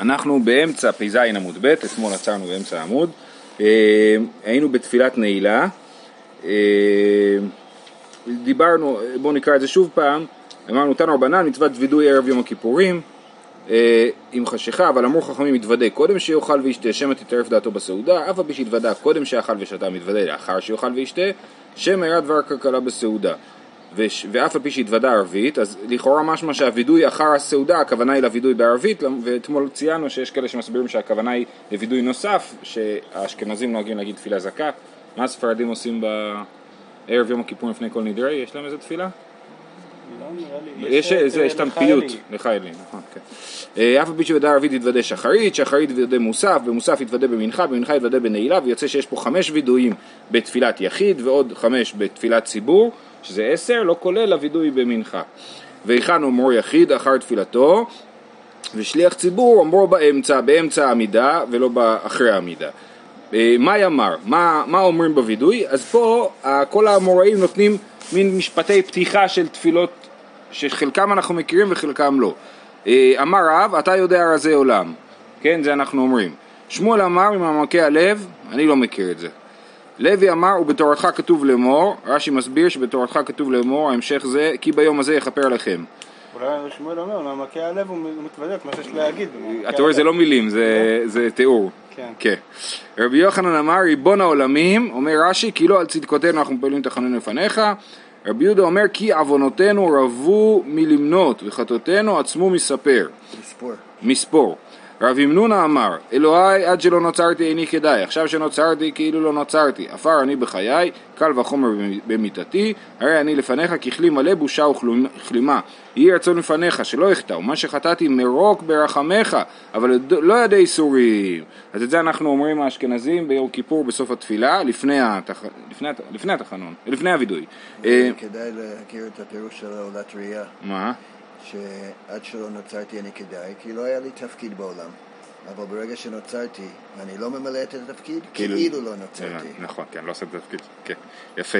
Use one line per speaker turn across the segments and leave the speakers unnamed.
אנחנו באמצע פ"ז עמוד ב', אתמול עצרנו באמצע העמוד, אה, היינו בתפילת נעילה, אה, דיברנו, בואו נקרא את זה שוב פעם, אמרנו תנו רבנן מצוות וידוי ערב יום הכיפורים אה, עם חשיכה, אבל אמרו חכמים מתוודה קודם שיאכל וישתה, שמא תטרף דעתו בסעודה, אף על פי שהתוודה קודם שאכל ושתה מתוודה לאחר שיאכל וישתה, שמא ירד דבר כלכלה בסעודה. וש... ואף על פי שהתוודה ערבית, אז לכאורה משמע שהווידוי אחר הסעודה, הכוונה היא לווידוי בערבית, ואתמול ציינו שיש כאלה שמסבירים שהכוונה היא לווידוי נוסף, שהאשכנזים נוהגים להגיד תפילה זכה. מה הספרדים עושים בערב יום הכיפור לפני כל נדרי? יש להם איזה תפילה?
לא,
יש איתם פיוט, לחיילי, נכון, כן. אה, אף על פי שבדה ערבית יתוודה שחרית, שחרית יתוודה מוסף, במוסף יתוודה במנחה, במנחה יתוודה בנעילה, ויוצא שיש פה חמש וידויים בתפילת יחיד ועוד חמש בתפילת ציבור. שזה עשר, לא כולל הווידוי במנחה. והיכן אומרו יחיד אחר תפילתו, ושליח ציבור אומרו באמצע, באמצע העמידה ולא אחרי העמידה. אה, מה יאמר? מה, מה אומרים בווידוי? אז פה כל האמוראים נותנים מין משפטי פתיחה של תפילות שחלקם אנחנו מכירים וחלקם לא. אה, אמר רב, אתה יודע רזי עולם, כן, זה אנחנו אומרים. שמואל אמר ממעמקי הלב, אני לא מכיר את זה. לוי אמר ובתורתך כתוב לאמור, רש"י מסביר שבתורתך כתוב לאמור, ההמשך זה כי ביום הזה יכפר עליכם.
אולי שמואל אומר, מעמקי הלב הוא מתוודק מה שיש להגיד.
אתה רואה זה לא מילים, זה תיאור. כן. כן. רבי יוחנן אמר ריבון העולמים, אומר רש"י כי לא על צדקותינו אנחנו מפעילים תחנון לפניך. רבי יהודה אומר כי עוונותינו רבו מלמנות וחטאותינו עצמו מספר. מספור. מספור. רב ימנונה אמר, אלוהי עד שלא נוצרתי איני כדאי, עכשיו שנוצרתי כאילו לא נוצרתי, עפר אני בחיי, קל וחומר במיתתי, הרי אני לפניך ככלי מלא בושה וכלימה. יהי רצון לפניך שלא אחטא, ומה שחטאתי מרוק ברחמך, אבל לא ידי איסורים. אז את זה אנחנו אומרים האשכנזים ביום כיפור בסוף התפילה, לפני, התח... לפני, לפני התחנון, לפני הווידוי.
אה, כדאי להכיר את הפירוש של עולת ראייה.
מה?
שעד שלא נוצרתי אני כדאי, כי לא היה לי תפקיד בעולם. אבל ברגע שנוצרתי, ואני לא ממלא את התפקיד, כאילו, כאילו לא נוצרתי.
נכון, כן, לא עושה את התפקיד, כן, יפה.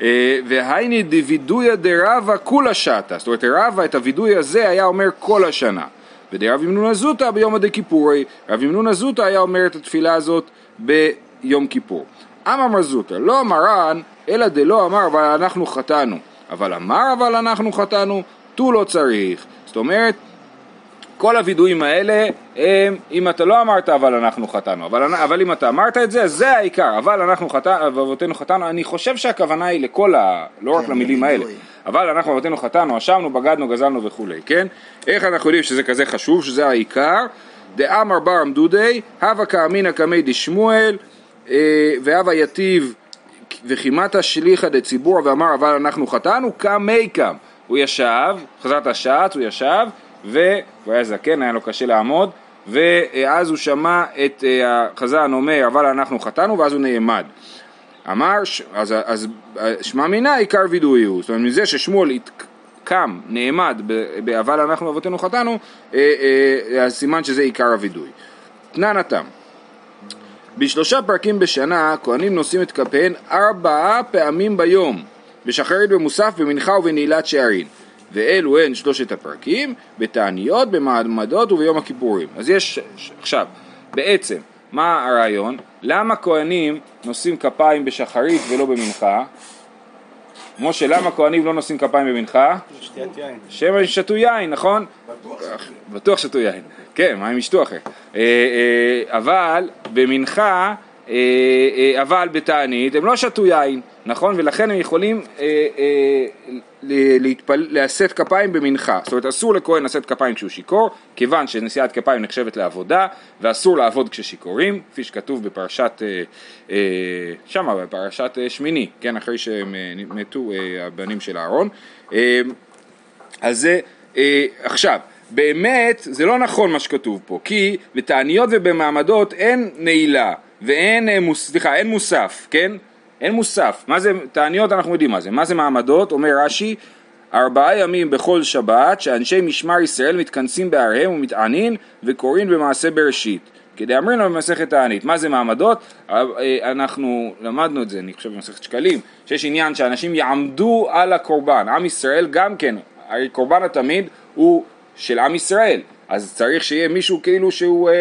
אה, והייני דווידויה דרבה כולה שטה, זאת אומרת, רבה את הווידוי הזה היה אומר כל השנה. ודרב ימנונה זוטה ביום הדי כיפורי, רב ימנונה זוטה היה אומר את התפילה הזאת ביום כיפור. אמר מזוטה, לא מרן, אלא דלא אמר אבל אנחנו חטאנו. אבל אמר אבל אנחנו חטאנו, תו לא צריך. זאת אומרת, כל הווידויים האלה הם, אם אתה לא אמרת אבל אנחנו חטאנו, אבל, אבל אם אתה אמרת את זה, זה העיקר, אבל אנחנו חטאנו, אבותינו חטאנו, אני חושב שהכוונה היא לכל ה... לא רק כן, למילים האלה, אבל אנחנו אבותינו חטאנו, אשמנו, בגדנו, גזלנו וכולי, כן? איך אנחנו יודעים שזה כזה חשוב, שזה העיקר? דאמר בר עמדודי, הווה כאמינא קמי דשמואל, אה, והווה יתיב וכימתא שליחא דציבור, ואמר אבל אנחנו חטאנו, קמי קם. הוא ישב, חזרת השעת, הוא ישב, והוא היה זקן, היה לו קשה לעמוד, ואז הוא שמע את אה, החזן אומר, אבל אנחנו חטאנו, ואז הוא נעמד. אמר, אז, אז שמע מינה עיקר וידוי הוא, זאת אומרת מזה ששמואל קם, נעמד, אבל אנחנו אבותינו חטאנו, אה, אה, אז סימן שזה עיקר הווידוי. תנן התם בשלושה פרקים בשנה כהנים נושאים את כפיהם ארבעה פעמים ביום בשחרית במוסף, במנחה ובנעילת שערים. ואלו הן שלושת הפרקים, בתעניות, במעמדות וביום הכיפורים. אז יש, עכשיו, בעצם, מה הרעיון? למה כהנים נושאים כפיים בשחרית ולא במנחה? משה, למה כהנים לא נושאים כפיים במנחה?
שתיית יין.
שמא שתו יין, נכון? בטוח. בטוח שתו יין. כן, מה הם ישתו אחר? אה, אה, אבל במנחה אבל בתענית הם לא שתו יין, נכון? ולכן הם יכולים אה. לשאת כפיים במנחה. זאת אומרת, אסור לכהן לשאת כפיים כשהוא שיכור, כיוון שנשיאת כפיים נחשבת לעבודה, ואסור לעבוד כששיכורים, כפי שכתוב בפרשת, שמה בפרשת שמיני, כן, אחרי שהם מתו הבנים של אהרון. אז זה, עכשיו, באמת זה לא נכון מה שכתוב פה, כי בתעניות ובמעמדות אין נעילה. ואין, אה, סליחה, אין מוסף, כן? אין מוסף. מה זה, תעניות אנחנו יודעים מה זה. מה זה מעמדות? אומר רש"י, ארבעה ימים בכל שבת שאנשי משמר ישראל מתכנסים בעריהם ומתענין וקוראים במעשה בראשית. כדי אמרנו במסכת תענית. מה זה מעמדות? אה, אנחנו למדנו את זה, אני חושב במסכת שקלים, שיש עניין שאנשים יעמדו על הקורבן. עם ישראל גם כן, הרי קורבן התמיד הוא של עם ישראל. אז צריך שיהיה מישהו כאילו שהוא אה,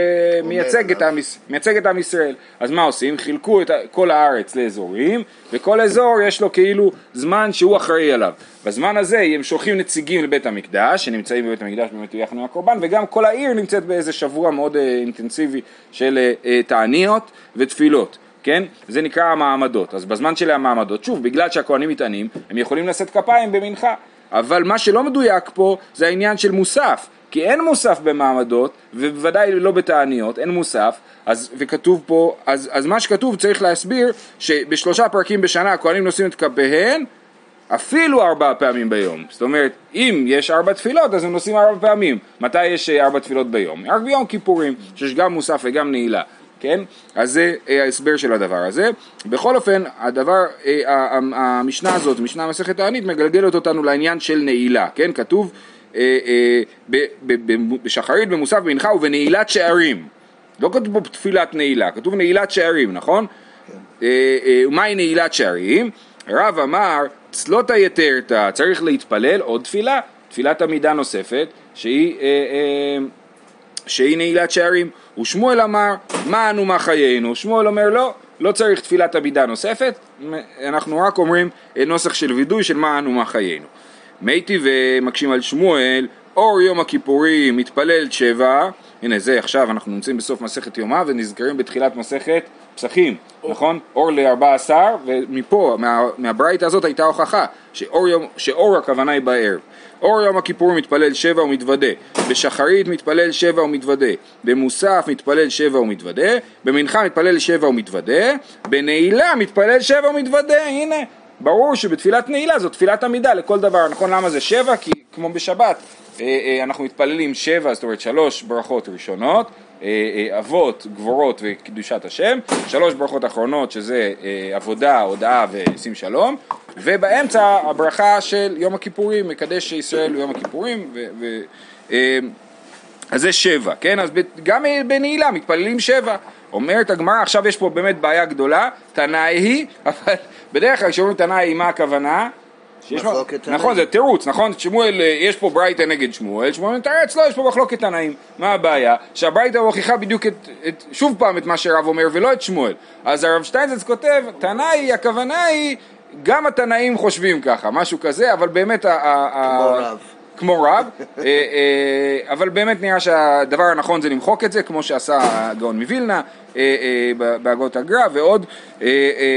מייצג, את עם, יש- מייצג את עם ישראל. אז מה עושים? חילקו את כל הארץ לאזורים, וכל אזור יש לו כאילו זמן שהוא אחראי עליו. בזמן הזה הם שולחים נציגים לבית המקדש, שנמצאים בבית המקדש באמת יחד עם הקורבן, וגם כל העיר נמצאת באיזה שבוע מאוד אה, אינטנסיבי של אה, אה, תעניות ותפילות. כן? זה נקרא המעמדות. אז בזמן של המעמדות, שוב, בגלל שהכהנים מתענים, הם יכולים לשאת כפיים במנחה. אבל מה שלא מדויק פה זה העניין של מוסף. כי אין מוסף במעמדות, ובוודאי לא בתעניות, אין מוסף, אז, וכתוב פה, אז, אז מה שכתוב צריך להסביר שבשלושה פרקים בשנה הכהנים נושאים את כפיהם אפילו ארבע פעמים ביום. זאת אומרת, אם יש ארבע תפילות, אז הם נוסעים ארבע פעמים. מתי יש אה, ארבע תפילות ביום? רק ביום כיפורים, שיש גם מוסף וגם נעילה. כן? אז זה אה, ההסבר של הדבר הזה. בכל אופן, הדבר, אה, המשנה הזאת, משנה מסכת תענית, מגלגלת אותנו לעניין של נעילה, כן? כתוב אה, בשחרית, במוסף, במנחה ובנעילת שערים. לא כתוב פה תפילת נעילה, כתוב נעילת שערים, נכון? אה, ומהי נעילת שערים? רב אמר, צלותא יתרתא, צריך להתפלל עוד תפילה, תפילת עמידה נוספת, שהיא, שהיא נעילת שערים. ושמואל אמר, מה אנו מה חיינו? שמואל אומר, לא, לא צריך תפילת עמידה נוספת, אנחנו רק אומרים אה, נוסח של וידוי של מה אנו מה חיינו. מייטי ומקשים על שמואל, אור יום הכיפורים מתפלל שבע, הנה זה עכשיו אנחנו נמצאים בסוף מסכת יומא ונזכרים בתחילת מסכת פסחים, נכון? אור ל-14 ומפה, מה, מהברייתא הזאת הייתה הוכחה שאור, יום, שאור הכוונה היא בערב. אור יום הכיפורים מתפלל שבע ומתוודה, בשחרית מתפלל שבע ומתוודה, במוסף מתפלל שבע ומתוודה, במנחה מתפלל שבע ומתוודה, בנעילה מתפלל שבע ומתוודה, הנה ברור שבתפילת נעילה זו תפילת עמידה לכל דבר, נכון למה זה שבע? כי כמו בשבת אה, אה, אנחנו מתפללים שבע, זאת אומרת שלוש ברכות ראשונות, אבות, גבורות וקידושת השם, שלוש ברכות אחרונות שזה אה, עבודה, הודאה ושים שלום, ובאמצע הברכה של יום הכיפורים, מקדש ישראל יום הכיפורים, ו, ו, אה, אז זה שבע, כן? אז גם בנעילה מתפללים שבע. אומרת הגמרא, עכשיו יש פה באמת בעיה גדולה, תנאי היא, אבל בדרך כלל כשאומרים תנאי היא, מה הכוונה? מה-
מחלוקת.
נכון, זה תירוץ, נכון? שמואל, אה, יש פה ברייתא נגד שמואל, שמואל מתרץ, לא, יש פה מחלוקת תנאים. מה הבעיה? שהברייתא מוכיחה בדיוק את, את, שוב פעם את מה שרב אומר ולא את שמואל. אז הרב שטיינזץ כותב, תנאי, הכוונה היא, גם התנאים חושבים ככה, משהו כזה, אבל באמת
כמו רב.
כמו רב, אה, אה, אבל באמת נראה שהדבר הנכון זה למחוק את זה, כמו שעשה הגאון מווילנה בהגות הגר"א, ועוד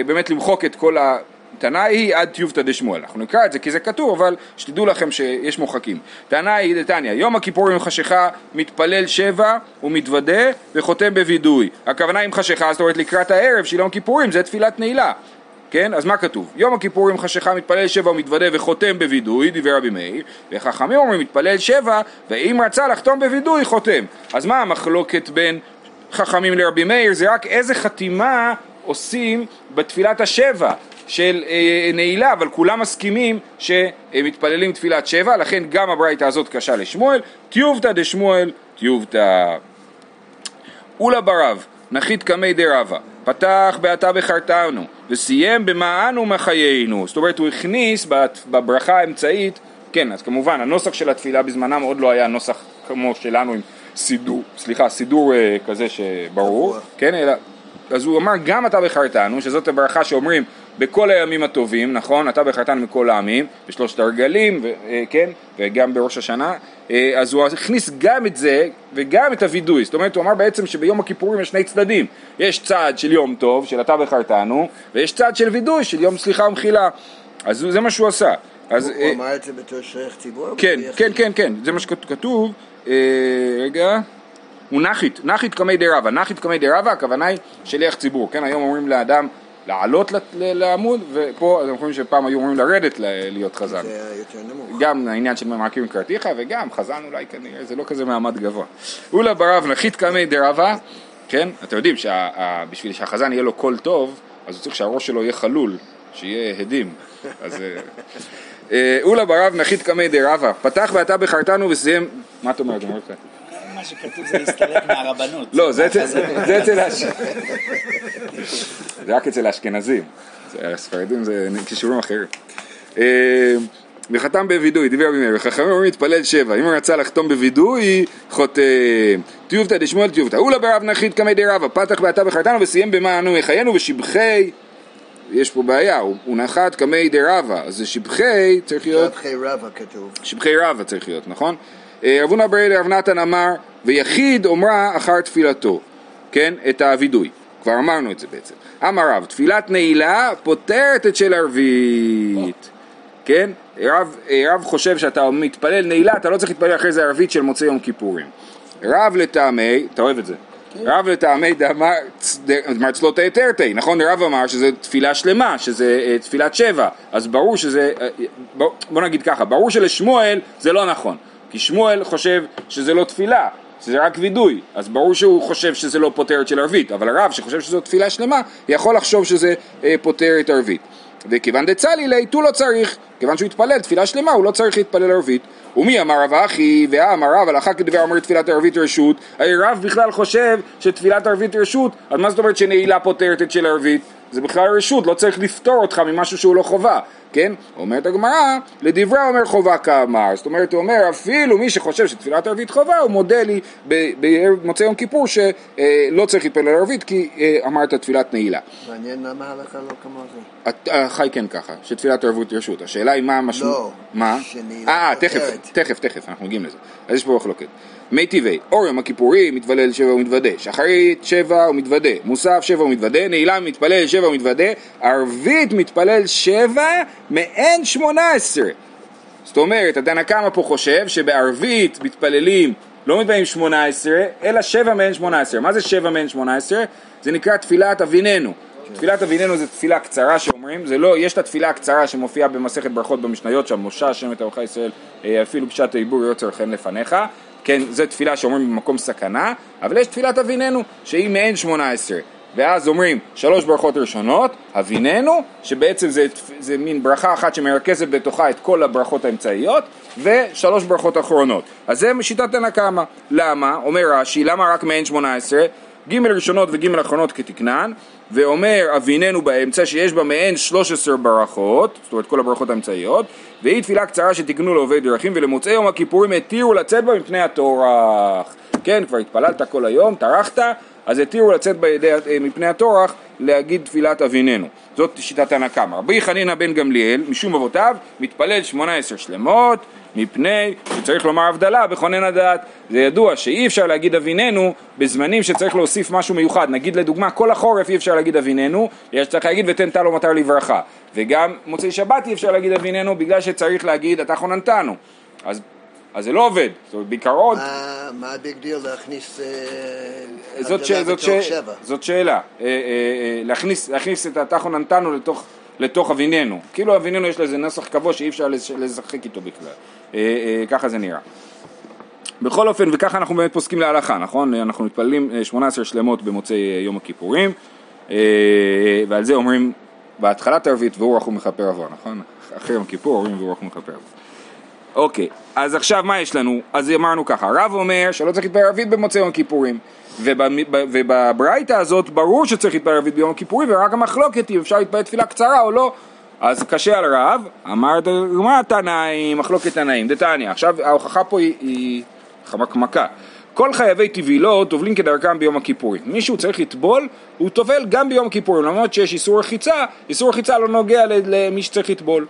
באמת למחוק את כל התנאי היא עד טיובתא דשמואל. אנחנו נקרא את זה כי זה כתוב, אבל שתדעו לכם שיש מוחקים. תנאי היא דתניא, יום הכיפורים עם חשיכה מתפלל שבע ומתוודה וחותם בווידוי. הכוונה עם חשיכה, זאת אומרת לקראת הערב של יום כיפורים, זה תפילת נעילה. כן? אז מה כתוב? יום הכיפורים חשיכה מתפלל שבע ומתוודה וחותם בווידוי, דיבר רבי מאיר, וחכמים אומרים מתפלל שבע, ואם רצה לחתום בווידוי חותם. אז מה המחלוקת בין חכמים לרבי מאיר? זה רק איזה חתימה עושים בתפילת השבע של אה, נעילה, אבל כולם מסכימים שמתפללים תפילת שבע, לכן גם הברייתא הזאת קשה לשמואל, טיובתא דשמואל, טיובתא אולה ברב, נחית קמי דרבה, פתח בעתה בחרתנו, וסיים במענו מחיינו. זאת אומרת, הוא הכניס בברכה האמצעית, כן, אז כמובן, הנוסח של התפילה בזמנם עוד לא היה נוסח כמו שלנו עם סידור, סליחה, סידור אה, כזה שברור. כן, אלא, אז הוא אמר גם אתה בחרתנו, שזאת הברכה שאומרים בכל הימים הטובים, נכון? אתה בחרתנו מכל העמים, בשלושת הרגלים, ו- אה, כן, וגם בראש השנה, אה, אז הוא הכניס גם את זה וגם את הווידוי, זאת אומרת הוא אמר בעצם שביום הכיפורים יש שני צדדים, יש צד של יום טוב, של אתה בחרתנו, ויש צד של וידוי, של יום סליחה ומחילה, אז זה מה שהוא עשה. אז,
הוא
אה,
הוא אמר את זה בתור שליח ציבור?
כן? כן, כן, כן, זה מה שכתוב, אה, רגע, הוא נחית, נחית קמי דרבה, נחית קמי דרבה, הכוונה היא שליח ציבור, כן, היום אומרים לאדם לעלות לעמוד, ופה אנחנו חושבים שפעם היו אומרים לרדת להיות חזן.
זה היה יותר נמוך.
גם העניין של ממעקים קראתיך, וגם חזן אולי כנראה, זה לא כזה מעמד גבוה. אולה ברב נחית קמי דרבה, כן, אתם יודעים שבשביל שהחזן יהיה לו קול טוב, אז הוא צריך שהראש שלו יהיה חלול, שיהיה הדים. אז... אה, אה, אולה ברב נחית קמי דרבה, פתח ואתה בחרתנו וסיים, מה את אומרת?
מה שכתוב זה להסתלק מהרבנות.
לא, זה אצל זה אצל האש- זה רק אצל האשכנזים, זה- הספרדים זה כישורים אחרים. אה, וחתם בווידוי, דיבר רבי מאיר, וחכמים אומרים להתפלל שבע, אם הוא רצה לחתום בווידוי, חותם. טיובתא דשמואל טיובתא, אולה ברב נחית קמי די רבא, פתח בעתה וחרתנו וסיים במענו יחיינו ושבחי, יש פה בעיה, הוא, נחת קמי די רבא, אז זה שבחי צריך להיות,
שבחי רבא כתוב.
שבחי רבא צריך להיות, נכון? אה, רב הונא ברי לרב נתן אמר, ויחיד אומרה אחר תפילתו, כן? את הווידוי. כבר אמרנו את זה בעצם. אמר רב, תפילת נעילה פותרת את של ערבית. כן? רב, אה, רב חושב שאתה מתפלל נעילה, אתה לא צריך להתפלל אחרי זה ערבית של מוצאי יום כיפורים. רב לטעמי, אתה אוהב את זה? רב לטעמי דאמר דאמר צלותא תרתי, נכון? רב אמר שזה תפילה שלמה, שזה אה, תפילת שבע, אז ברור שזה, בוא נגיד ככה, ברור שלשמואל זה לא נכון, כי שמואל חושב שזה לא תפילה, שזה רק וידוי, אז ברור שהוא חושב שזה לא פותר את של ערבית, אבל הרב שחושב שזו תפילה שלמה, יכול לחשוב שזה אה, פותר את ערבית. וכיוון דצלי לעיתו לא צריך, כיוון שהוא התפלל תפילה שלמה, הוא לא צריך להתפלל ערבית. ומי אמר רב אחי, ואמר רב, הלכה כדבר אומר תפילת ערבית רשות, הרי רב בכלל חושב שתפילת ערבית רשות, אז מה זאת אומרת שנעילה פותרת את של ערבית? זה בכלל רשות, לא צריך לפטור אותך ממשהו שהוא לא חובה, כן? אומרת הגמרא, לדברה אומר חובה כאמר, זאת אומרת, הוא אומר, אפילו מי שחושב שתפילת ערבית חובה, הוא מודה לי במוצאי יום כיפור שלא צריך להתפלל ערבית כי אה, אמרת תפילת נעילה.
מעניין למה ההלכה לא כמו זה.
את- החי כן ככה, שתפילת ערבות רשות. השאלה היא מה המשמעות...
לא,
מה?
שנעילה
אה, תכף. תכף, תכף, אנחנו מגיעים לזה. אז יש פה מחלוקת. מי טבעי, אור יום הכיפורים, מתפלל שבע ומתוודה, שחרית שבע ומתוודה, מוסף שבע ומתוודה, נעילה מתפלל שבע ומתוודה, ערבית מתפלל שבע מעין שמונה עשרה. זאת אומרת, התנא קמא פה חושב שבערבית מתפללים, לא מתפללים 18, אלא 7 מהן 18. מה זה 7 מהן 18? זה נקרא תפילת אביננו. תפילת אביננו זה תפילה קצרה שאומרים, זה לא, יש את התפילה הקצרה שמופיעה במסכת ברכות במשניות שם, משה השם את עמך ישראל, אה, אפילו פשט העיבור יוצר חן לפניך, כן, זו תפילה שאומרים במקום סכנה, אבל יש תפילת אביננו שהיא מעין 18. ואז אומרים שלוש ברכות ראשונות, אביננו, שבעצם זה, זה מין ברכה אחת שמרכזת בתוכה את כל הברכות האמצעיות, ושלוש ברכות אחרונות. אז זה שיטת תנא קמא. למה? אומר רש"י, למה רק מעין 18? ג' ראשונות וג' אחרונות כתקנן, ואומר אביננו באמצע שיש בה מעין 13 ברכות, זאת אומרת כל הברכות האמצעיות, והיא תפילה קצרה שתקנו לעובד דרכים ולמוצאי יום הכיפורים התירו לצאת בה מפני הטורח. כן, כבר התפללת כל היום, טרחת, אז התירו לצאת בידי, מפני הטורח להגיד תפילת אביננו. זאת שיטת תנא קמא. רבי חנינא בן גמליאל, משום אבותיו, מתפלל 18 שלמות, מפני שצריך לומר הבדלה בחונן הדעת. זה ידוע שאי אפשר להגיד הביננו בזמנים שצריך להוסיף משהו מיוחד. נגיד לדוגמה, כל החורף אי אפשר להגיד הביננו, יש צריך להגיד ותן טל ומטר לברכה. וגם מוצאי שבת אי אפשר להגיד הביננו בגלל שצריך להגיד אתה חוננתנו. אז, אז זה לא עובד. זאת אומרת, בעיקרון...
מה- ה big deal להכניס אה,
זאת, ש...
הבדלה
זאת,
בתוך
ש...
שבע?
זאת שאלה, אה, אה, להכניס, את אתה חוננתנו לתוך, לתוך אביננו, כאילו אביננו יש לזה נוסח קבוע שאי אפשר לש- לשחק איתו בכלל, אה, אה, ככה זה נראה. בכל אופן, וככה אנחנו באמת פוסקים להלכה, נכון? אנחנו מתפללים אה, 18 שלמות במוצאי יום הכיפורים, אה, ועל זה אומרים בהתחלת הערבית והוא רחום מכפר עבור, נכון? אחרי יום כיפור אומרים והוא רחום מכפר עבור. אוקיי, אז עכשיו מה יש לנו? אז אמרנו ככה, הרב אומר שלא צריך להתפלל ערבית במוצאי יום ב- ובברייתא הזאת ברור שצריך להתפלל ערבית ביום הכיפורים ורק המחלוקת היא אפשר להתפלל תפילה קצרה או לא אז קשה על רב, אמרת מה תנאים, מחלוקת תנאים, דתניא, עכשיו ההוכחה פה היא, היא חמקמקה כל חייבי טבילות טובלים כדרכם ביום הכיפורים. מישהו צריך לטבול, הוא טובל גם ביום הכיפורים, למרות שיש איסור רחיצה, איסור רחיצה לא נוגע למי שצריך לטבול.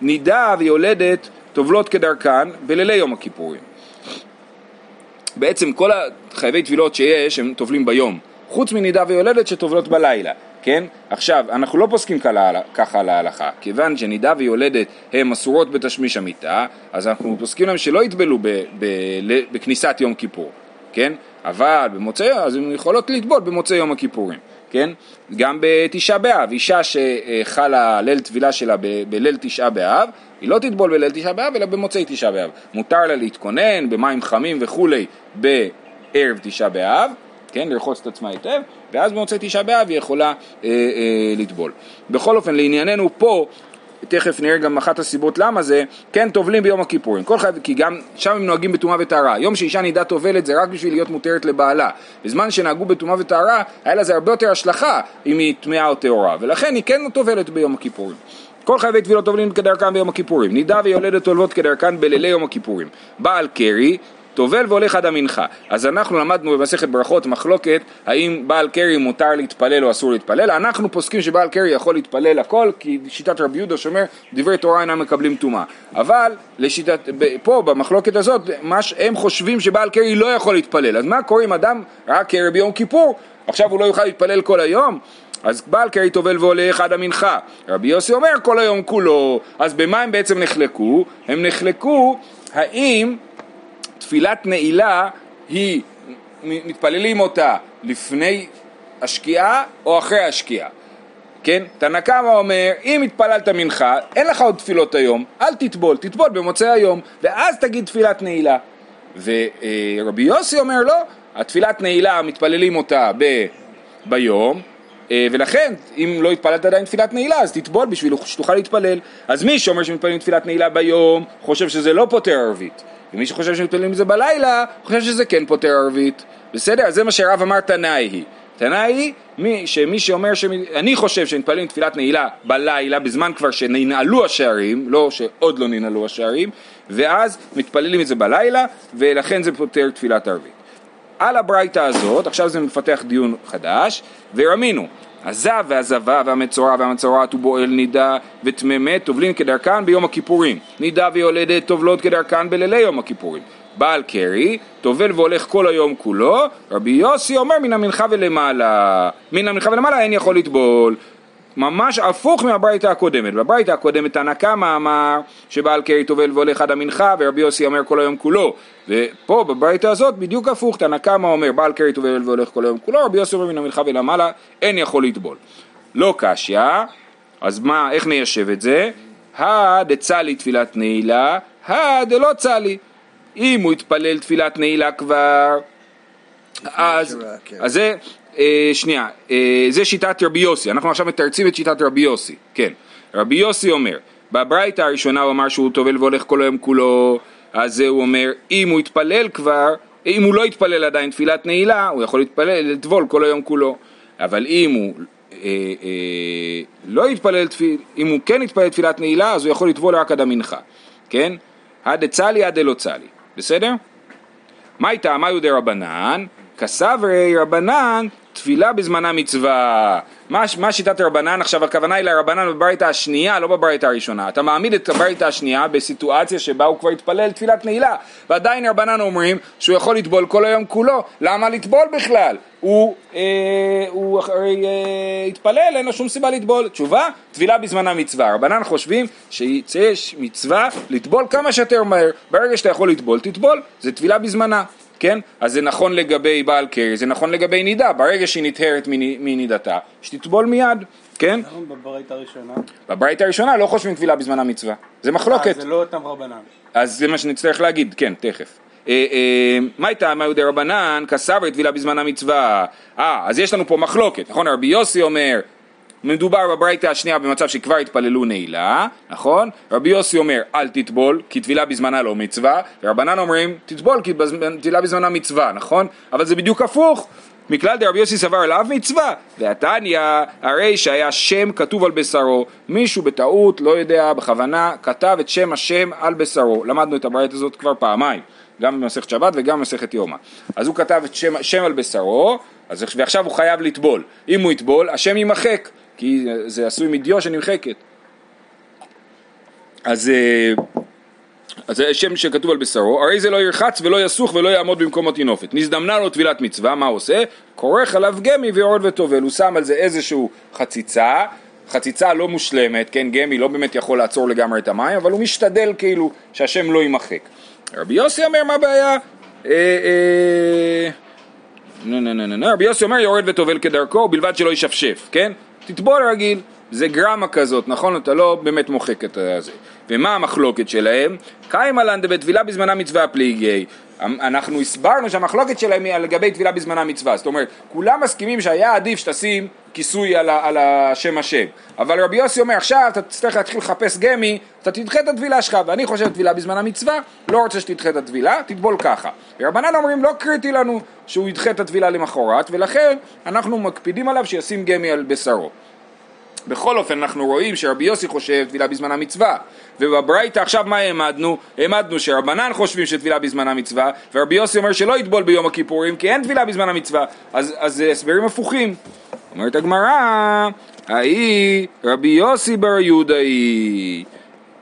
נידה ויולדת טובלות כדרכן בלילי יום הכיפורים. בעצם כל החייבי טבילות שיש הם טובלים ביום, חוץ מנידה ויולדת שטובלות בלילה, כן? עכשיו, אנחנו לא פוסקים ככה על ההלכה, כיוון שנידה ויולדת הן אסורות בתשמיש המיטה, אז אנחנו פוסקים להם שלא יטבלו בכניסת יום כיפור, כן? אבל במוצאי, אז הן יכולות לטבול במוצאי יום הכיפורים, כן? גם בתשעה באב, אישה שחלה ליל טבילה שלה ב- בליל תשעה באב, היא לא תטבול בליל תשעה באב, אלא במוצאי תשעה באב. מותר לה להתכונן במים חמים וכולי בערב תשעה באב, כן, לרחוץ את עצמה היטב, ואז במוצאי תשעה באב היא יכולה אה, אה, לטבול. בכל אופן, לענייננו פה, תכף נראה גם אחת הסיבות למה זה, כן טובלים ביום הכיפורים, כל חייב, כי גם שם הם נוהגים בטומאה וטהרה, יום שאישה נידה טובלת זה רק בשביל להיות מותרת לבעלה, בזמן שנהגו בטומאה וטהרה, היה לזה הרבה יותר השלכה אם היא טמאה או טהורה, ולכן היא כן טובלת ביום הכיפורים. כל חייבי טבילות טובלים כדרכן ביום הכיפורים. נידה ויולדת טולבות כדרכן בלילי יום הכיפורים. בעל קרי, טובל והולך עד המנחה. אז אנחנו למדנו במסכת ברכות מחלוקת האם בעל קרי מותר להתפלל או אסור להתפלל. אנחנו פוסקים שבעל קרי יכול להתפלל הכל כי שיטת רבי יהודה שאומר דברי תורה אינם מקבלים טומאה. אבל לשיטת, פה במחלוקת הזאת מה הם חושבים שבעל קרי לא יכול להתפלל. אז מה קורה אם אדם ראה קרי ביום כיפור עכשיו הוא לא יוכל להתפלל כל היום? אז בעל קרי טובל והולך עד המנחה. רבי יוסי אומר כל היום כולו. אז במה הם בעצם נחלקו? הם נחלקו האם תפילת נעילה היא, מתפללים אותה לפני השקיעה או אחרי השקיעה. כן? תנא קמא אומר, אם התפללת מנחה, אין לך עוד תפילות היום, אל תטבול, תטבול במוצאי היום, ואז תגיד תפילת נעילה. ורבי יוסי אומר, לא, התפילת נעילה מתפללים אותה ב, ביום, ולכן, אם לא התפללת עדיין תפילת נעילה, אז תטבול בשביל שתוכל להתפלל. אז מי שאומר שמתפללים תפילת נעילה ביום, חושב שזה לא פותר ערבית. ומי שחושב שמתפללים את זה בלילה, חושב שזה כן פותר ערבית. בסדר? אז זה מה שהרב אמר תנאי היא. תנאי היא מי, שמי שאומר, ש... אני חושב שמתפללים תפילת נעילה בלילה, בזמן כבר שננעלו השערים, לא שעוד לא ננעלו השערים, ואז מתפללים את זה בלילה, ולכן זה פותר תפילת ערבית. על הברייתא הזאת, עכשיו זה מפתח דיון חדש, ורמינו, הזב והזבה והמצורע והמצורעת ובועל נידה וטמא טובלים כדרכן ביום הכיפורים. נידה ויולדת טובלות כדרכן בלילי יום הכיפורים. בעל קרי, טובל והולך כל היום כולו, רבי יוסי אומר מן המנחה ולמעלה, מן המנחה ולמעלה אין יכול לטבול. ממש הפוך מהברייתא הקודמת. בברייתא הקודמת תנא קמא אמר שבעל קרי טובל והולך עד המנחה ורבי יוסי אומר כל היום כולו. ופה בברייתא הזאת בדיוק הפוך, תנא קמא אומר בעל קרי טובל והולך כל היום כולו, רבי יוסי אומר מן המנחה ולמעלה אין יכול לטבול. לא קשיא, אז מה, איך ניישב את זה? הדצלי תפילת נעילה, הדלא צלי. אם הוא התפלל תפילת נעילה כבר, אז,
שראה, כן.
אז זה, אה, שנייה, אה, זה שיטת רבי יוסי, אנחנו עכשיו מתרצים את שיטת רבי יוסי, כן. רבי יוסי אומר, בברייתא הראשונה הוא אמר שהוא טובל והולך כל היום כולו, אז זה הוא אומר, אם הוא התפלל כבר, אם הוא לא התפלל עדיין תפילת נעילה, הוא יכול להתפלל, לטבול כל היום כולו. אבל אם הוא אה, אה, לא יתפלל, תפיל, אם הוא כן יתפלל תפילת נעילה, אז הוא יכול לטבול רק עד המנחה, כן? עד דצלי עד דלא צלי, בסדר? מאי טעמיו דרבנן, כסברי רבנן, תפילה בזמנה מצווה. מה, מה שיטת רבנן? עכשיו הכוונה היא לרבנן בברייתא השנייה, לא בברייתא הראשונה. אתה מעמיד את הברייתא השנייה בסיטואציה שבה הוא כבר התפלל תפילת נעילה, ועדיין רבנן אומרים שהוא יכול לטבול כל היום כולו. למה לטבול בכלל? הוא, אה, הוא אה, התפלל, אין לו שום סיבה לטבול. תשובה, טבילה בזמנה מצווה. רבנן חושבים שיש מצווה לטבול כמה שיותר מהר. ברגע שאתה יכול לטבול, תטבול. זה טבילה בזמנה. כן? אז זה נכון לגבי בעל קרי, זה נכון לגבי נידה, ברגע שהיא נטהרת מני- מנידתה, שתטבול מיד, כן?
למה בברית הראשונה?
בברית הראשונה לא חושבים טבילה בזמן המצווה, זה מחלוקת,
אה, זה לא אותם רבנן.
אז זה מה שנצטרך להגיד, כן, תכף. אה, אה, מה הייתה מה יהודי רבנן, כסברי טבילה בזמן המצווה, אה, אז יש לנו פה מחלוקת, נכון? רבי יוסי אומר, מדובר בברייתא השנייה במצב שכבר התפללו נעילה, נכון? רבי יוסי אומר אל תטבול כי טבילה בזמנה לא מצווה, ורבנן אומרים תטבול כי טבילה בזמנה מצווה, נכון? אבל זה בדיוק הפוך. מכלל דרבי יוסי סבר לאו מצווה, והתניא הרי שהיה שם כתוב על בשרו, מישהו בטעות, לא יודע, בכוונה, כתב את שם השם על בשרו, למדנו את הברית הזאת כבר פעמיים, גם במסכת שבת וגם במסכת יומא, אז הוא כתב את שם, שם על בשרו, אז, ועכשיו הוא חייב לטבול, אם הוא יטבול, השם יימחק, כי זה עשוי מדיו שנמחקת. אז, אה, אז זה שם שכתוב על בשרו, הרי זה לא ירחץ ולא יסוך ולא יעמוד במקום הטינופת. נזדמנה לו טבילת מצווה, מה הוא עושה? כורך עליו גמי ויורד וטובל, הוא שם על זה איזשהו חציצה, חציצה לא מושלמת, כן, גמי לא באמת יכול לעצור לגמרי את המים, אבל הוא משתדל כאילו שהשם לא יימחק. רבי יוסי אומר, מה הבעיה? אה, אה, רבי יוסי אומר יורד וטובל כדרכו, בלבד שלא ישפשף, כן? תטבול רגיל, זה גרמה כזאת, נכון? אתה לא באמת מוחק את זה. ומה המחלוקת שלהם? קיימה לן דבטבילה בזמנה מצווה פליגי. אנחנו הסברנו שהמחלוקת שלהם היא לגבי טבילה בזמנה מצווה, זאת אומרת, כולם מסכימים שהיה עדיף שתשים כיסוי על, ה- על השם השם, אבל רבי יוסי אומר עכשיו אתה תצטרך להתחיל לחפש גמי, אתה תדחה את הטבילה שלך, ואני חושב טבילה בזמן המצווה, לא רוצה שתדחה את הטבילה, תטבול ככה. ורבנן אומרים לא קריטי לנו שהוא ידחה את הטבילה למחרת, ולכן אנחנו מקפידים עליו שישים גמי על בשרו. בכל אופן אנחנו רואים שרבי יוסי חושב טבילה בזמן המצווה ובברייתא עכשיו מה העמדנו? העמדנו שרבנן חושבים שטבילה בזמן המצווה ורבי יוסי אומר שלא יטבול ביום הכיפורים כי אין טבילה בזמן המצווה אז, זה הסברים הפוכים אומרת הגמרא ההיא רבי יוסי בר יהודה היא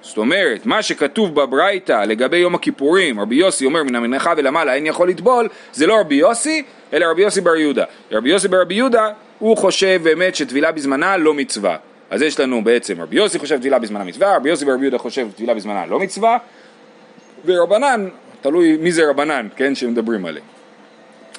זאת אומרת, מה שכתוב בברייתא לגבי יום הכיפורים, רבי יוסי אומר מן המנחה ולמעלה אין יכול לטבול, זה לא רבי יוסי, אלא רבי יוסי בר יהודה. רבי יוסי בר יהודה, הוא חושב באמת שטבילה בזמנה לא מצווה. אז יש לנו בעצם רבי יוסי חושב טבילה בזמנה מצווה, רבי יוסי בר יהודה חושב טבילה בזמנה לא מצווה, ורבנן, תלוי מי זה רבנן, כן, שמדברים עליהם.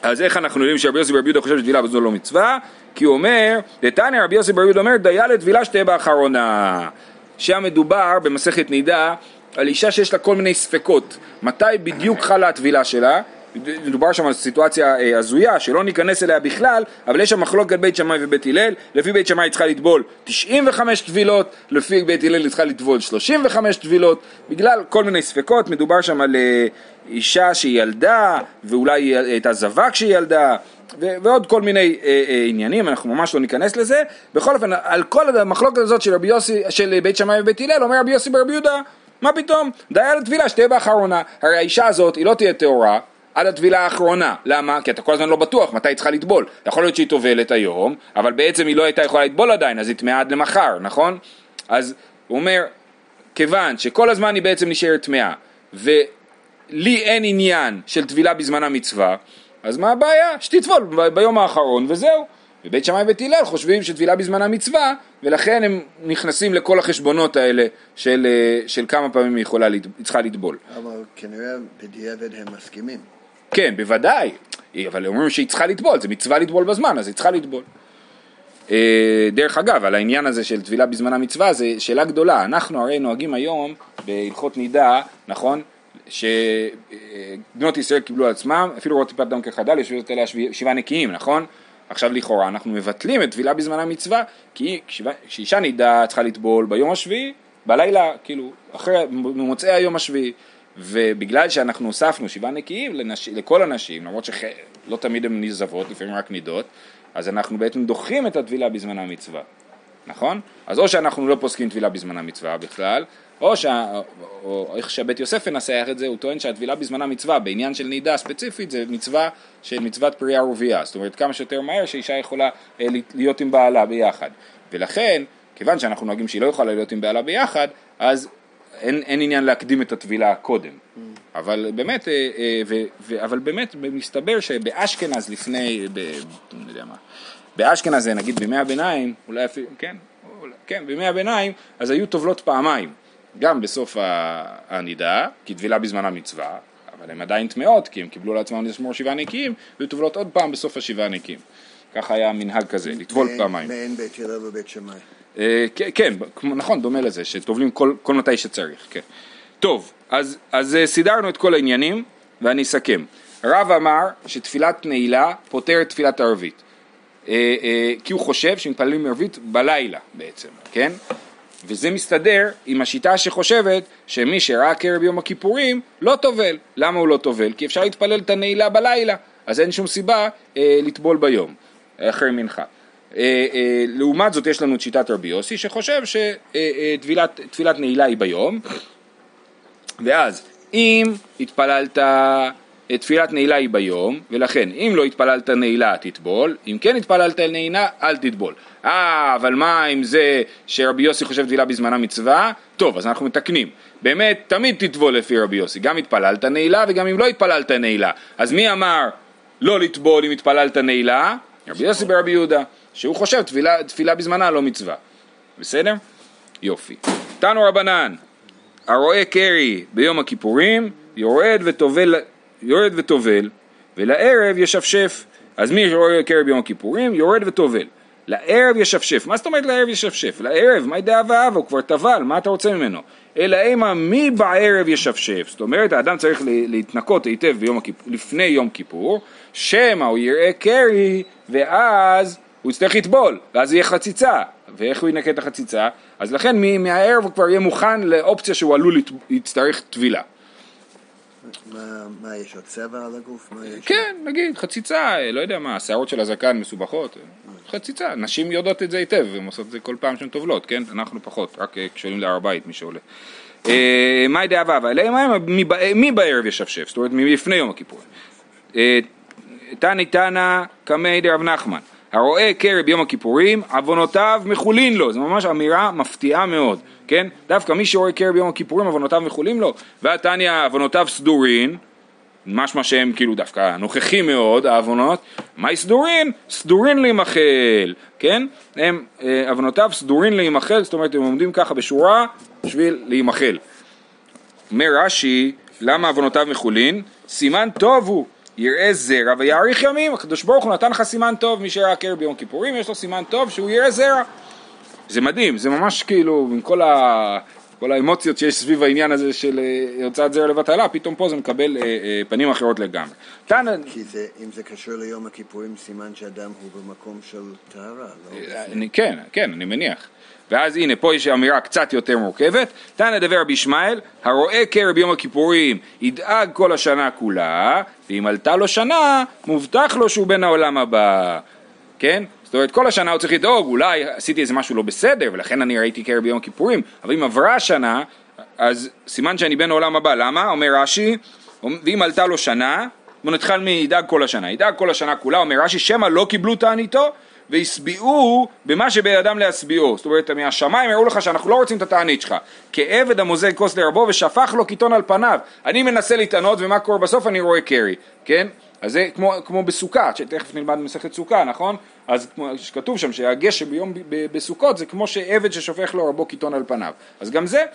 אז איך אנחנו יודעים שרבי יוסי בר יהודה חושב שטבילה בזמנה לא מצווה? כי הוא אומר, דתניא רבי יוסי בר יהודה אומר, דיה לטבילה שתהיה באחרונה. שם מדובר במסכת נידה על אישה שיש לה כל מיני ספקות, מתי בדיוק חלה הטבילה שלה, מדובר שם על סיטואציה אה, הזויה שלא ניכנס אליה בכלל, אבל יש שם מחלוקת בית שמאי ובית הלל, לפי בית שמאי צריכה לטבול 95 טבילות, לפי בית הלל צריכה לטבול 35 טבילות, בגלל כל מיני ספקות, מדובר שם על אה, אישה שהיא ילדה, ואולי היא הייתה זבה כשהיא ילדה, ועוד כל מיני אה, אה, עניינים, אנחנו ממש לא ניכנס לזה. בכל אופן, על כל המחלוקת הזאת של, יוסי, של בית שמאי ובית הלל, אומר רבי יוסי ברבי יהודה, מה פתאום? דיה לטבילה שתהיה באחרונה. הרי האישה הזאת היא לא תהיה טהורה עד הטבילה האחרונה. למה? כי אתה כל הזמן לא בטוח מתי היא צריכה לטבול. יכול להיות שהיא טובלת היום, אבל בעצם היא לא הייתה יכולה לטבול עדיין, אז היא טמאה עד למחר, נכון? אז הוא אומר, כיוון שכל הזמן היא בעצם נשארת טמאה, ולי אין עניין של טבילה בזמן המצווה, אז מה הבעיה? שתטבול ביום האחרון וזהו. ובית שמאי ובית הלל חושבים שטבילה בזמן המצווה, ולכן הם נכנסים לכל החשבונות האלה של, אה, של כמה פעמים היא יכולה, היא צריכה לטבול.
אבל כנראה בדיעבד הם מסכימים.
כן, בוודאי, אבל אומרים שהיא צריכה לטבול, זה מצווה לטבול בזמן, אז היא צריכה לטבול. אה, דרך אגב, על העניין הזה של טבילה בזמן המצווה, זו שאלה גדולה. אנחנו הרי נוהגים היום בהלכות נידה, נכון? שבנות ישראל קיבלו על עצמם, אפילו רואות טיפת דם כחדל, יושבות עליה שבעה נקיים, נכון? עכשיו לכאורה אנחנו מבטלים את טבילה בזמן המצווה, כי כשאישה נידה צריכה לטבול ביום השביעי, בלילה, כאילו, אחרי, ממוצאי היום השביעי. ובגלל שאנחנו הוספנו שבעה נקיים לנש... לכל הנשים, למרות שלא תמיד הן נזבות, לפעמים רק נידות, אז אנחנו בעצם דוחים את הטבילה בזמן המצווה, נכון? אז או שאנחנו לא פוסקים טבילה בזמן המצווה בכלל, או, שה... או איך שהבית יוסף מנסח את זה, הוא טוען שהטבילה בזמן המצווה בעניין של נידה ספציפית זה מצווה של מצוות פרייה ורבייה, זאת אומרת כמה שיותר מהר שאישה יכולה אה, להיות עם בעלה ביחד, ולכן, כיוון שאנחנו נוהגים שהיא לא יכולה להיות עם בעלה ביחד, אז אין, אין עניין להקדים את הטבילה קודם, אבל באמת, אה, אה, ו, ו, אבל באמת מסתבר שבאשכנז לפני, ב, אני יודע מה, באשכנז זה נגיד בימי הביניים, אולי אפילו, כן, אולי, כן, בימי הביניים, אז היו טובלות פעמיים, גם בסוף הנידה, כי טבילה בזמן המצווה, אבל הן עדיין טמאות, כי הם קיבלו לעצמם לשמור שבעה נקיים, והיו טובלות עוד פעם בסוף השבעה נקיים. ככה היה מנהג כזה, לטבול פעמיים.
מעין בית הלל ובית שמאי.
אה, כן, נכון, דומה לזה, שטובלים כל, כל מתי שצריך, כן. טוב, אז, אז אה, סידרנו את כל העניינים, ואני אסכם. רב אמר שתפילת נעילה פותרת תפילת ערבית. אה, כי הוא חושב שמתפללים ערבית בלילה בעצם, כן? וזה מסתדר עם השיטה שחושבת שמי שראה קרב יום הכיפורים לא טובל. למה הוא לא טובל? כי אפשר להתפלל את הנעילה בלילה, אז אין שום סיבה אה, לטבול ביום, אחרי מנחה. אה, אה, לעומת זאת יש לנו את שיטת רבי יוסי שחושב שתפילת נעילה היא ביום. ואז אם התפללת אה, תפילת נעילה היא ביום ולכן אם לא התפללת נעילה תטבול. אם כן התפללת נעילה אל תטבול. אה אבל מה עם זה שרבי יוסי חושב תפילה בזמן המצווה? טוב אז אנחנו מתקנים. באמת תמיד תטבול לפי רבי יוסי גם התפללת נעילה וגם אם לא התפללת נעילה. אז מי אמר לא לטבול אם התפללת נעילה רבי יוסי ברבי יהודה שהוא חושב תפילה, תפילה בזמנה לא מצווה בסדר? יופי. תנו רבנן, הרואה קרי ביום הכיפורים, יורד וטובל, יורד וטובל, ולערב ישפשף. אז מי שרואה קרי ביום הכיפורים, יורד וטובל. לערב ישפשף. מה זאת אומרת לערב ישפשף? לערב, מאי דאבה אבה, הוא כבר טבל, מה אתה רוצה ממנו? אלא אימה מי בערב ישפשף. זאת אומרת, האדם צריך לה- להתנקות היטב ביום הכיפ... לפני יום כיפור, שמא הוא יראה קרי, ואז הוא יצטרך לטבול, ואז יהיה חציצה. ואיך הוא ינקה את החציצה? אז לכן מהערב הוא כבר יהיה מוכן לאופציה שהוא עלול להצטרך טבילה.
מה- יש עוד צבע על הגוף?
כן, נגיד, חציצה, אה, לא יודע מה, השערות של הזקן מסובכות, חציצה, נשים יודעות את זה היטב, הן עושות את זה כל פעם שהן טובלות, כן? אנחנו פחות, רק אה, כשעולים להר הבית מי שעולה. אה, מאי דאבבה, אלא מי בערב ישפשף, זאת אומרת מלפני יום הכיפורים. אה, תני תנא קמי דרב נחמן, הרואה קרב יום הכיפורים, עוונותיו מחולין לו, זו ממש אמירה מפתיעה מאוד, כן? דווקא מי שרואה קרב יום הכיפורים, עוונותיו מחולין לו, והתניא עוונותיו סדורין, משמע שהם כאילו דווקא נוכחים מאוד, העוונות, מהי סדורין? סדורין להימחל, כן? הם, אה, עוונותיו סדורין להימחל, זאת אומרת הם עומדים ככה בשורה בשביל להימחל. אומר רש"י, למה עוונותיו מחולין? סימן טוב הוא, יראה זרע ויאריך ימים, הקדוש ברוך הוא נתן לך סימן טוב, מי שראה קרב ביום כיפורים יש לו סימן טוב שהוא יראה זרע. זה מדהים, זה ממש כאילו, עם כל ה... כל האמוציות שיש סביב העניין הזה של אה, הוצאת זרע לבטלה, פתאום פה זה מקבל אה, אה, פנים אחרות לגמרי. תנא...
כי זה, אם זה קשור ליום הכיפורים, סימן שאדם הוא במקום של טהרה, לא?
אני, כן, כן, אני מניח. ואז הנה, פה יש אמירה קצת יותר מורכבת. תנא דבר רבי ישמעאל, הרואה קרב יום הכיפורים ידאג כל השנה כולה, ואם עלתה לו שנה, מובטח לו שהוא בן העולם הבא. כן? זאת אומרת, כל השנה הוא צריך לדאוג, אולי עשיתי איזה משהו לא בסדר, ולכן אני ראיתי קרב ביום הכיפורים, אבל אם עברה השנה, אז סימן שאני בן העולם הבא. למה? אומר רש"י, ואם עלתה לו שנה, בוא נתחיל מידאג כל השנה. ידאג כל השנה כולה, אומר רש"י, שמא לא קיבלו תעניתו, והשביעו במה שבין אדם להשביעו. זאת אומרת, מהשמיים הראו לך שאנחנו לא רוצים את התענית שלך. כעבד המוזג כוס לרבו ושפך לו קיטון על פניו. אני מנסה להתענות ומה קורה בסוף? אני רואה קרי, כן? אז זה כמו, כמו בסוכה, שתכף נלמד במסכת סוכה, נכון? אז כמו שכתוב שם שהגשם ביום ב- בסוכות זה כמו שעבד ששופך לו רבו קיטון על פניו. אז גם זה,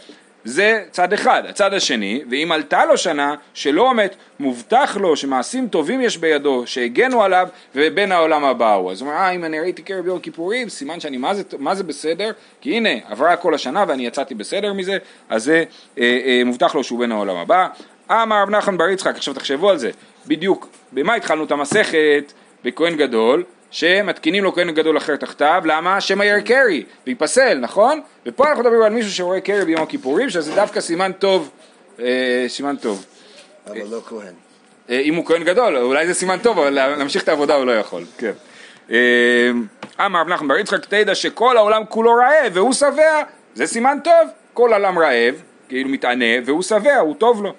זה צד אחד. הצד השני, ואם עלתה לו שנה שלא מת, מובטח לו שמעשים טובים יש בידו, שהגנו עליו ובן העולם הבא הוא. אז הוא אומר, אה, אם אני ראיתי קרב יום כיפורים, סימן שאני מה זה, מה זה בסדר, כי הנה, עברה כל השנה ואני יצאתי בסדר מזה, אז זה אה, אה, מובטח לו שהוא בן העולם הבא. אמר רב נחמן בר יצחק, עכשיו תחשבו על זה, בדיוק, במה התחלנו את המסכת? בכהן גדול, שמתקינים לו כהן גדול אחר תחתיו, למה? שמא ירא קרי, וייפסל, נכון? ופה אנחנו מדברים על מישהו שרואה קרי ביום הכיפורים, שזה דווקא סימן טוב, אה, סימן טוב.
אבל לא כהן.
אה, אם הוא כהן גדול, אולי זה סימן טוב, אבל להמשיך את העבודה הוא לא יכול, כן. אה, אמר רב נחמן בר יצחק, תדע שכל העולם כולו רעב והוא שבע, זה סימן טוב, כל העולם רעב, כאילו מתענה, והוא שבע, הוא טוב לו.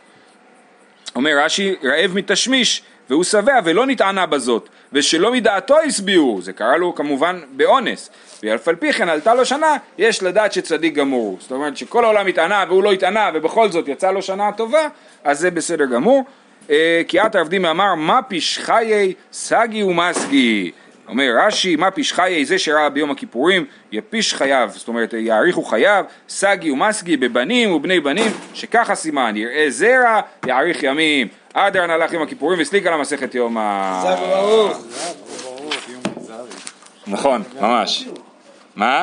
אומר רש"י, רעב מתשמיש, והוא שבע ולא נטענה בזאת, ושלא מדעתו השביעו, זה קרה לו כמובן באונס, ואף על פי כן עלתה לו שנה, יש לדעת שצדיק גמור, זאת אומרת שכל העולם התענה והוא לא התענה ובכל זאת יצא לו שנה טובה, אז זה בסדר גמור. אה, כי את העבדים אמר מה פשחיי סגי ומסגי אומר רש"י, מה פשחיי זה שראה ביום הכיפורים, יפיש חייו, זאת אומרת יאריכו חייו, סגי ומסגי בבנים ובני בנים, שככה סימן, יראה זרע, יאריך ימים. אדר הלך יום הכיפורים וסליק על המסכת יום ה...
זג ברוך.
נכון, ממש. מה?